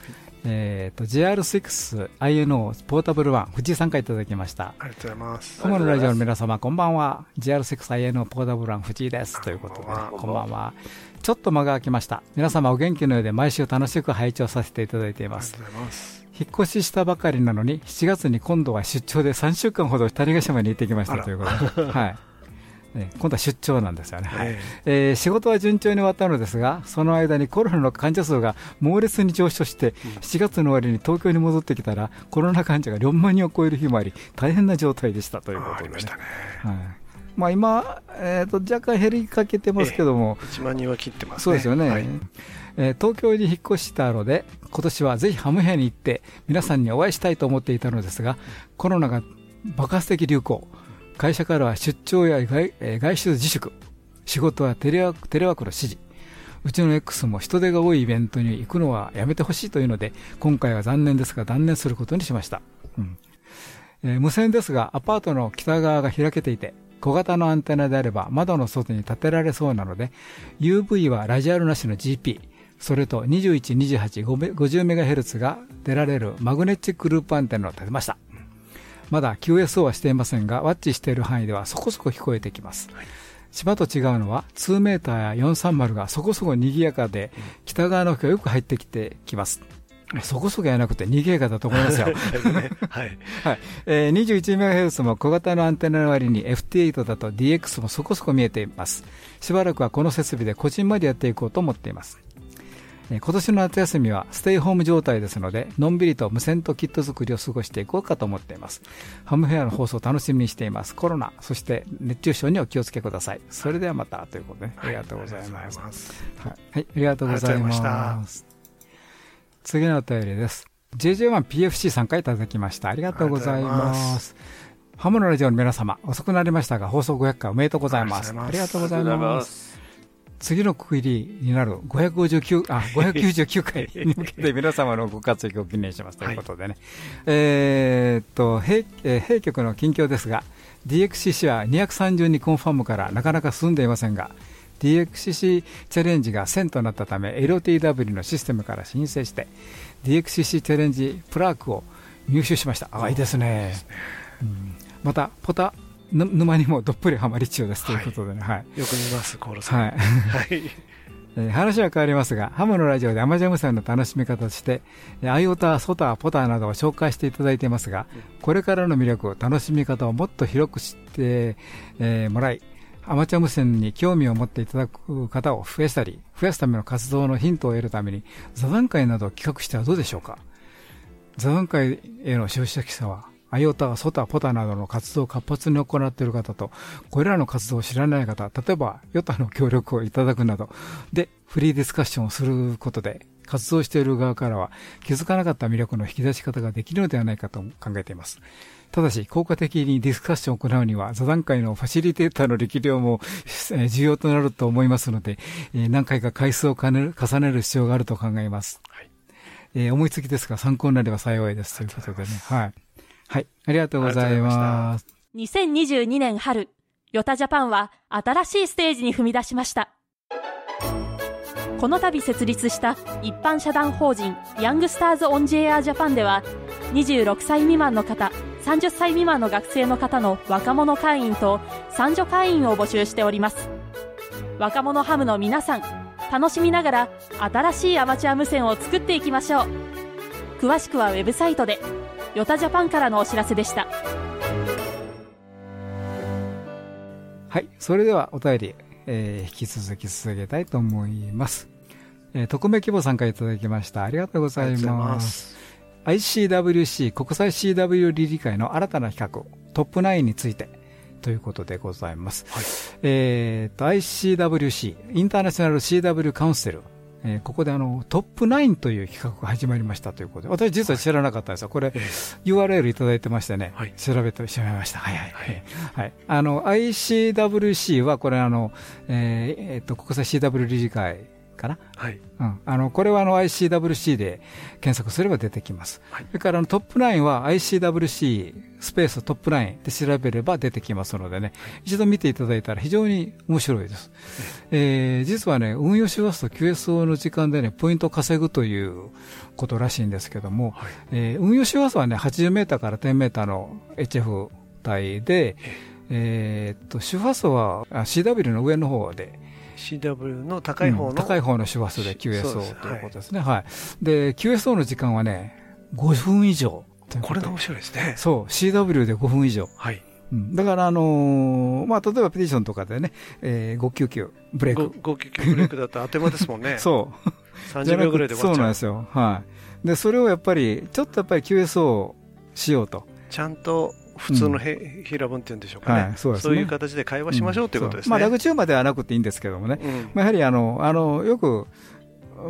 えーと、JR6INO ポータブル1藤井さんからいただきました。ありがとうございます。友のラジオの皆様こんばんは。JR6INO ポータブル1藤井です。ということで、こんばんは。ちょっと間が空きました。皆様お元気のようで毎週楽しく拝聴させていただいています。引っ越ししたばかりなのに7月に今度は出張で3週間ほど谷ヶ島に行ってきました。ということで、はい今度は出張なんですよね、はいえー、仕事は順調に終わったのですが、その間にコロナの患者数が猛烈に上昇して、7月の終わりに東京に戻ってきたら、コロナ患者が4万人を超える日もあり、大変な状態でしたということで、ね、ね。はい。まあ、今、えー、と若干減りかけてますけども、えー、1万人は切ってます、ね、そうですよね、はい、えー、東京に引っ越したので、今年はぜひハムヘアに行って、皆さんにお会いしたいと思っていたのですが、コロナが爆発的流行。会社からは出張や外,、え、外出自粛、仕事はテレワテレワークの指示、うちの X も人手が多いイベントに行くのはやめてほしいというので、今回は残念ですが断念することにしました。うんえー、無線ですが、アパートの北側が開けていて、小型のアンテナであれば窓の外に立てられそうなので、UV はラジアルなしの GP、それと21、28、50MHz が出られるマグネチックループアンテナを立てました。まだ QSO はしていませんが、ワッチしている範囲ではそこそこ聞こえてきます。はい、島と違うのは、2メーターや430がそこそこ賑やかで、北側の人がよく入ってきてきます。そこそこやなくて賑やかだと思いますよ。<laughs> はい。はい。えー、21MHz も小型のアンテナの割に FT8 だと DX もそこそこ見えています。しばらくはこの設備で個人までやっていこうと思っています。今年の夏休みはステイホーム状態ですので、のんびりと無線とキット作りを過ごしていこうかと思っています。ハムヘアの放送を楽しみにしています。コロナ、そして熱中症にお気をつけください。それではまたということで、ね、ありがとうございます。はい、はい、ありがとうございます。次のお便りです。JJ1PFC 参加いただきました。ありがとうございます。ハムのラジオの皆様、遅くなりましたが、放送500回おめでとうございます。ありがとうございます。次の区切りになる559あ <laughs> 599回に向けて。皆様のご活躍を記念しますということでね、はい、えっと弊,、えー、弊局の近況ですが DXCC は232コンファームからなかなか進んでいませんが DXCC チャレンジが1000となったため LTW のシステムから申請して DXCC チャレンジプラークを入手しました。あいいですね、うん、またポタ沼にもどっぷりハマり中ですということでね、はい、よく見ます、コールさん。はい。はい、<laughs> えー、話は変わりますが、ハムのラジオでアマジャム線の楽しみ方として、アイオタ、ソタ、ポタなどを紹介していただいていますが、これからの魅力、楽しみ方をもっと広く知って、えー、もらい、アマチュア無線に興味を持っていただく方を増やしたり、増やすための活動のヒントを得るために、座談会などを企画してはどうでしょうか？座談会への出席者は、アイオタ、ソタ、ポタなどの活動を活発に行っている方と、これらの活動を知らない方、例えば、ヨタの協力をいただくなど、で、フリーディスカッションをすることで、活動している側からは気づかなかった魅力の引き出し方ができるのではないかと考えています。ただし、効果的にディスカッションを行うには、座談会のファシリテーターの力量も重要となると思いますので、何回か回数を重ねる必要があると考えます。はい、えー、思いつきですが参考になれば幸いです。ということでね。はい。はい。ありがとうございます。2022年春、ヨタジャパンは新しいステージに踏み出しました。この度設立した一般社団法人ヤングスターズ・オン・ジェア・ジャパンでは26歳未満の方30歳未満の学生の方の若者会員と三女会員を募集しております若者ハムの皆さん楽しみながら新しいアマチュア無線を作っていきましょう詳しくはウェブサイトでヨタジャパンからのお知らせでしたはいそれではお便りえー、引き続き続けたいと思います。えー、匿名希望参加いただきました。ありがとうございます。ICWC 国際 CW 理事会の新たな企画トップ9についてということでございます。はい、えっと ICWC インターナショナル CW カウンセルえー、ここであのトップ9という企画が始まりましたということで、私、実は知らなかったんですよ、これ、URL いただいてましてね、はい、調べてしまいました、はいはい。はい。はい、あの ICWC は、これあの、えーえー、っと、国際 CW 理事会かな、はい。うん、あのこれはあの ICWC で検索すれば出てきます、はい、それからトップ9は ICWC スペーストップ9で調べれば出てきますのでね、一度見ていただいたら非常に面白いです、えー、実はね運用しますと QSO の時間でねポイントを稼ぐということらしいんですけども、はい、えー、運用しますはね80メーターから10メーターの HF 帯で、えー、っと周波数は CW の上の方で CW の高い方の、うん、高い方の周波数で QSO ということですね。はい。で、QSO の時間はね、5分以上。これが面白いですね。そう、CW で5分以上。はい。うん、だから、あのー、まあ、例えばペティションとかでね、えー、599ブレイク。599ブレイクだと当て間ですもんね。<laughs> そう。30秒ぐらいで終わっちゃう。そうなんですよ。はい。で、それをやっぱり、ちょっとやっぱり QSO しようと。ちゃんと普通のへ、平文っていうんでしょうかね、はい、そうですね。そういう形で会話しましょうということですね。まあ、ラグチューまではなくていいんですけどもね、まあ、やはりあのあのよく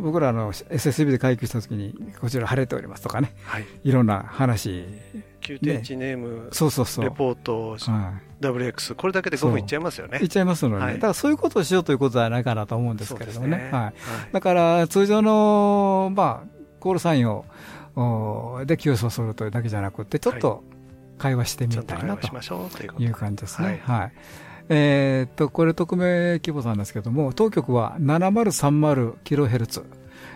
僕らの SSB で階級したときに、こちら晴れておりますとかね、はい、いろんな話、9.1ネーム、そうそうそう。レポート、はい、WX、これだけで5分いっちゃいますよね。いっちゃいますので、ね、だからそういうことをしようということはないかなと思うんですけれどもね。ね。はい、だから通常の、まあ、コールサインをで起用するというだけじゃなくて、ちょっと、会話してみたいなという感じですね。はい、えっと、これ、匿名規模さんですけども、当局は 7030kHz、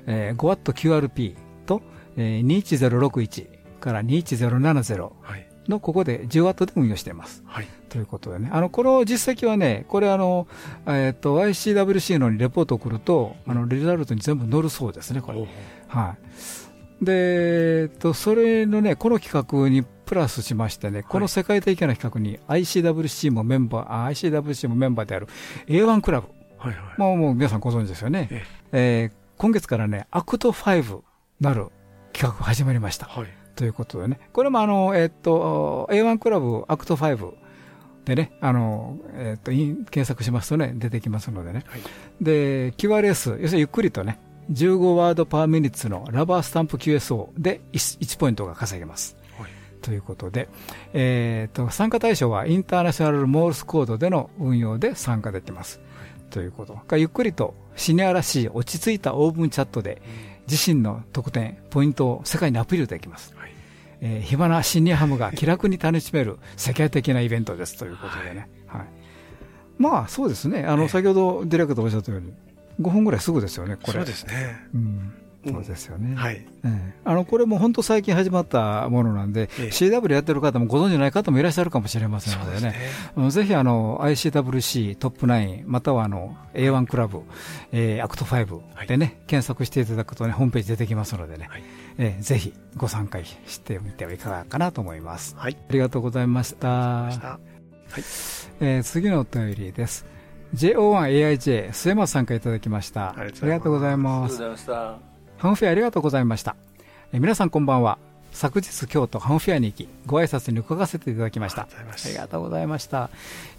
えー、5WQRP と、えー、21061から21070のここで 10W で運用しています。はい、ということでね、あの、この実績はね、これあの、えっ、と、ICWC のにレポートを送ると、あの、リザルトに全部載るそうですね、これ。はい。で、えっと、それのね、この企画にプラスしましてね、この世界的な企画に ICWC もメンバー、ICWC もメンバーである A1 クラブ、はいはい、もうもう皆さんご存知ですよね、ええ。ー、今月からね、アクト5なる企画が始まりました。はい、ということでね、これもあの、えー、っと、A1 クラブアクト5でね、あの、えー、っと、検索しますとね、出てきますのでね。はい、で、QRS、要するにゆっくりとね、15 word per minutes の rubber stamp QSO で 1, 1ポイントが稼げます。ということで、えーと、参加対象はインターナショナルモールスコードでの運用で参加できます。ということがゆっくりとシニアらしい落ち着いたオープンチャットで自身の得点、ポイントを世界にアピールできます。はい、えー、暇なシニアハムが気楽に楽しめる世界的なイベントですということでね。はい、はい、まあそうですね、あの先ほどディレクターおっしゃったように、5分ぐらいすぐですよね、これ。そうですね。うんそうですよね。はい。ええあのこれも本当最近始まったものなんで、ええ CW やってる方もご存じない方もいらっしゃるかもしれませんのでね、うんぜひあの ICWC トップ9、またはあの A1 クラブ、えーアクト5でね、検索していただくとね、ホームページ出てきますのでね、えーぜひご参加してみてはいかがかなと思います。はい。ありがとうございました。はい。えー次のお便りです。JO1AIJ 末松さんからいただきました。ありがとうございありますハンフェアありがとうございました。えー皆さんこんばんは。昨日京都ハンフェアに行き、ご挨拶に伺わせていただきました。ありがとうございました。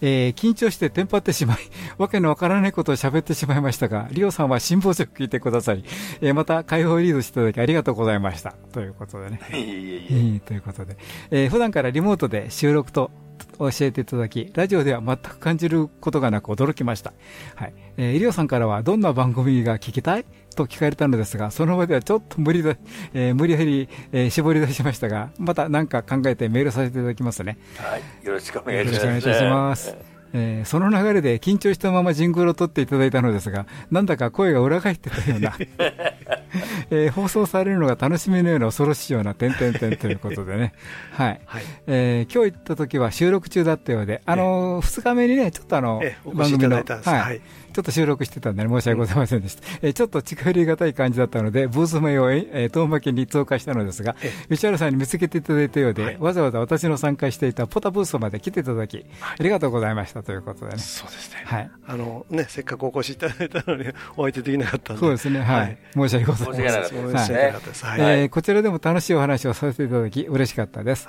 えー緊張してテンパってしまい、<laughs> わけのわからないことを喋ってしまいましたが、リオさんは辛抱強く聞いてくださり、えーまた解放リードしていただきありがとうございました。ということでね。<laughs> いえいえいえいいということで、えー普段からリモートで収録と教えていただき、ラジオでは全く感じることがなく驚きました。はい。えー、イリオさんからはどんな番組が聞きたい？と聞かれたのですが、その場ではちょっと無理だ、えー無理やり、えー絞り出しましたが、また何か考えてメールさせていただきますね。はい。よろしくお願いします。よろしくお願いします。えーその流れで緊張したままジングルを取っていただいたのですが、なんだか声が裏返ってたような、<laughs> えー放送されるのが楽しみのような恐ろしいような、点々点ということでね、はい。えー今日行った時は収録中だったようで、あのー、2日目にね、ちょっとあの番組の、しいははいい。ちょっと収録してたんで、ね、申し訳ございませんでした。えーちょっと近寄りがたい感じだったので、ブース名を、えー遠巻きに通過したのですが、吉原さんに見つけていただいたようで、わざわざ私の参加していたポタブースまで来ていただき、ありがとうございましたということでね。そうですね。はい。あのね、せっかくお越しいただいたのに、<laughs> お相手できなかった。そうですね、はい。申し訳ございません。こちらでも楽しいお話をさせていただき、嬉しかったです。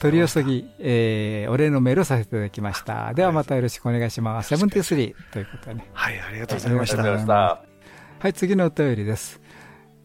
取り寄せぎ、えーお礼のメールをさせていただきました。ではまたよろしくお願いします。セブンティスリーということでね。はい、ありがとうございました。はい、次のお便りです。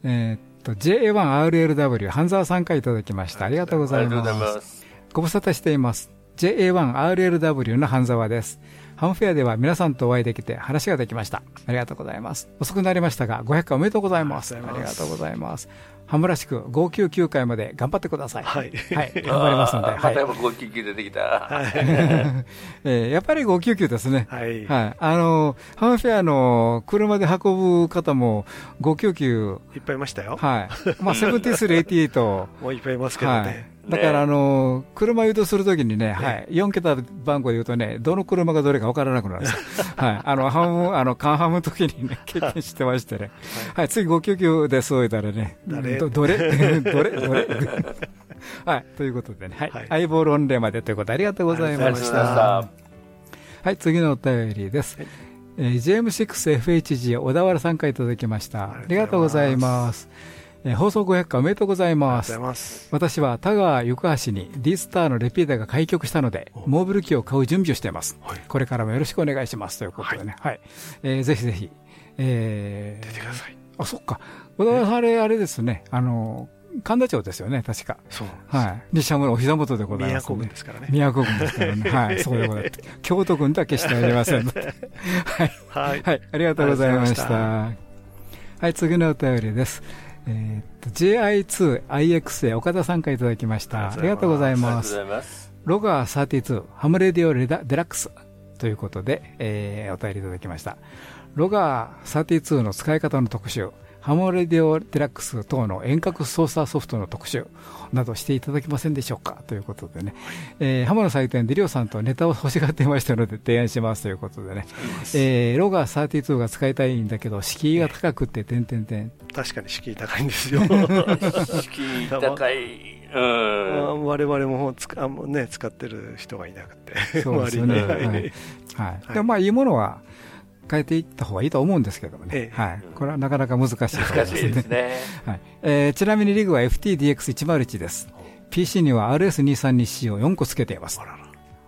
えーっと、JA1RLW、半沢さんからいただきました。ありがとうございま。す。ご無沙汰しています。JA1RLW の半沢です。ハムフェアでは皆さんとお会いできて話ができました。ありがとうございます。遅くなりましたが、500回おめでとうございます。ありがとうございます。ハムらしく599回まで頑張ってください。はい。はい、頑張りますので。はいまたやっぱ599出てきた。<laughs> えーやっぱり599ですね。はいあの、ハムフェアの車で運ぶ方も599。いっぱいいましたよ。はい。まあ、73、88。<laughs> もういっぱいいますけどねはいだから、あの、車移動するときにね、はい、4桁番号で言うとね、どの車がどれか分からなくなるんですよ。<laughs> はい。あの、ハム、あの、カンハムの時にね、<laughs> 経験してましてね。はい、次599です、そう言ったらね、誰？ど <laughs> どれ？どれ？どれ？はい、ということでね、はい。アイボールオンレーまでということでありがとうございましたし。はい、次のお便りです。えー JM6FHG 小田原さんからいただきました。ありがとうございます。えー放送500回おめでとうございます。私は田川行橋に D スターのレピーターが開局したので、モービル機を買う準備をしています。これからもよろしくお願いしますということでね。はい。えーぜひぜひ。えー出てください。あ、そっか。小田原あれ、あれですね。あの、神田町ですよね、確か。そうはい。西山のお膝元でございます、宮古郡ですからね宮古郡ですからね。はい。そうでございます。京都郡だけしてありません。<laughs> はい。はいはい。ありがとうございました。はい、次のお便りです。えーっと、JI2IXA 岡田さんからいただきました。ありがとうございます。ありがとうございますロガー32ハムレディオレダデラックスということで、えーお便りいただきました。ロガー32の使い方の特集、ハムレディオデラックス等の遠隔操作ソフトの特集などしていただけませんでしょうかということでね、えーハムの祭典でリオさんとネタを欲しがっていましたので提案しますということでね、えーロガー32が使いたいんだけど敷居が高くて、点々点。確かに敷居高いんですよ。<laughs> 敷居高い。うん。我々もつかあもうね使ってる人がいなくて、そうですよね。<laughs> はい。はい。でもまあ、いいものは変えていった方がいいと思うんですけどもね。ええはい。これはなかなか難しいと思います難しいですね。はい。えーちなみにリグは FTDX101 です。PC には RS232C を4個つけています。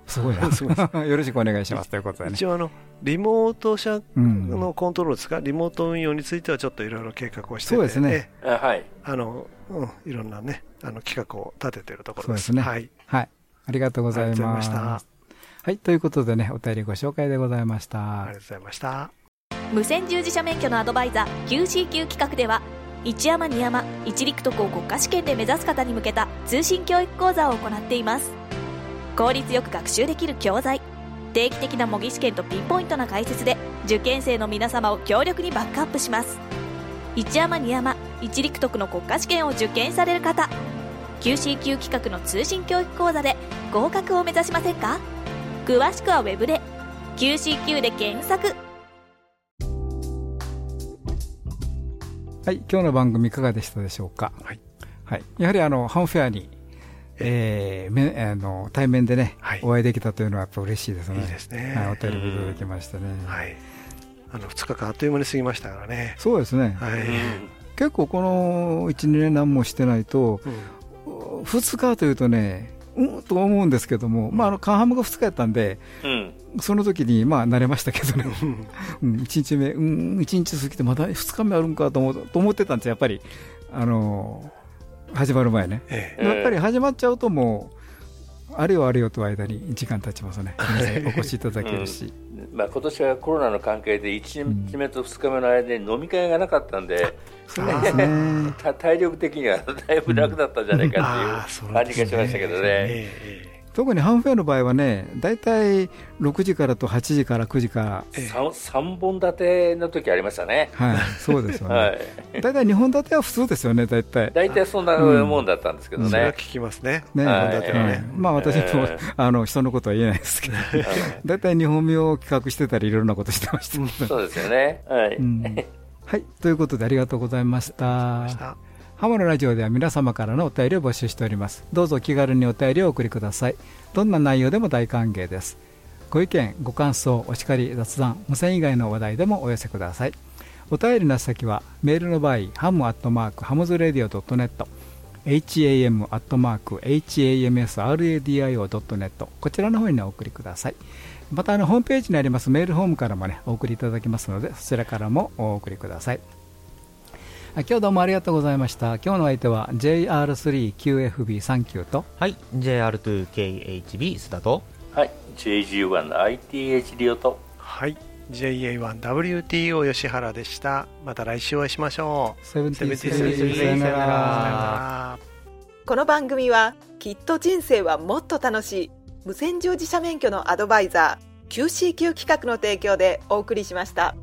すごいな。すごいで <laughs> よろしくお願いします。ということでね。一応あのリモート車うんのコントロールですか、リモート運用についてはちょっといろいろ計画をしててそうですねはい。あの、うん、いろんなねあの企画を立てているところですそうですね。はい。はい。ありがとうご。ざいましたはい。ということでね、お便りご紹介でございました。ありがとうございました無線従事者免許のアドバイザー QCQ 企画では一山二山一陸徳を国家試験で目指す方に向けた通信教育講座を行っています効率よく学習できる教材定期的な模擬試験とピンポイントな解説で受験生の皆様を強力にバックアップします一山二山一陸徳の国家試験を受験される方 QCQ 企画の通信教育講座で合格を目指しませんか？詳しくはウェブで QCQ で検索はい今日の番組いかがでしたでしょうか？はい、はい、やはりあのハンフェアにえー、めあの対面でね、はい、お会いできたというのはやっぱ嬉しいですね。いいですね。はい、お便りいただきましたね。はい。あの2日間あっという間に過ぎましたからね。そうですね。はい。結構この1、2年何もしてないと、うん、2日というとね、うんと思うんですけども、まあ、あのカンハムが2日やったんで、うん、その時にまあ慣れましたけどね、うん、<laughs> 1日目、うん、1日過ぎてまだ2日目あるんかと思と思ってたんですやっぱり。あの始まる前ね、ええ、やっぱり始まっちゃうともうあれよあれよと間に時間経ちますね。お越しいただけるし、うん、まあ、今年はコロナの関係で1日目と2日目の間に飲み会がなかったんで、<laughs> 体力的にはだいぶ楽だったんじゃないかっていう感じがしましたけどね。特にハンフェアの場合はね、大体6時からと8時から9時か。ら 3, 3本立ての時ありましたね、はい、そうですよね、<laughs> はい、大体2本立ては普通ですよね、大体。大体そんなもんだったんですけどね、それは聞きますね、ねはい、ねまあ、私も、えー、あの人のことは言えないですけど、大体2本目を企画してたり、いろんなことしてました、そうですよね、はい、うん、はい、ということで、ありがとうございました。ハモのラジオでは皆様からのお便りを募集しております。どうぞ気軽にお便りをお送りください。どんな内容でも大歓迎です。ご意見、ご感想、お叱り、雑談、無線以外の話題でもお寄せください。お便りの先は、メールの場合、ハムアットマーク、ハムズラディオ .net、ham アットマーク、hamsradio.net、こちらの方にお送りください。またあのホームページにありますメールホームからもねお送りいただけますのでそちらからもお送りください。今日どうもありがとうございました。今日の相手は JR3QFB39 と。はい JR2KHB 須田と。はい JG1ITH リオと。はい JA1WTO 吉原でした。また来週お会いしましょう。セブンティさよなら。この番組はきっと人生はもっと楽しい。無線乗自社免許のアドバイザー QCQ 企画の提供でお送りしました。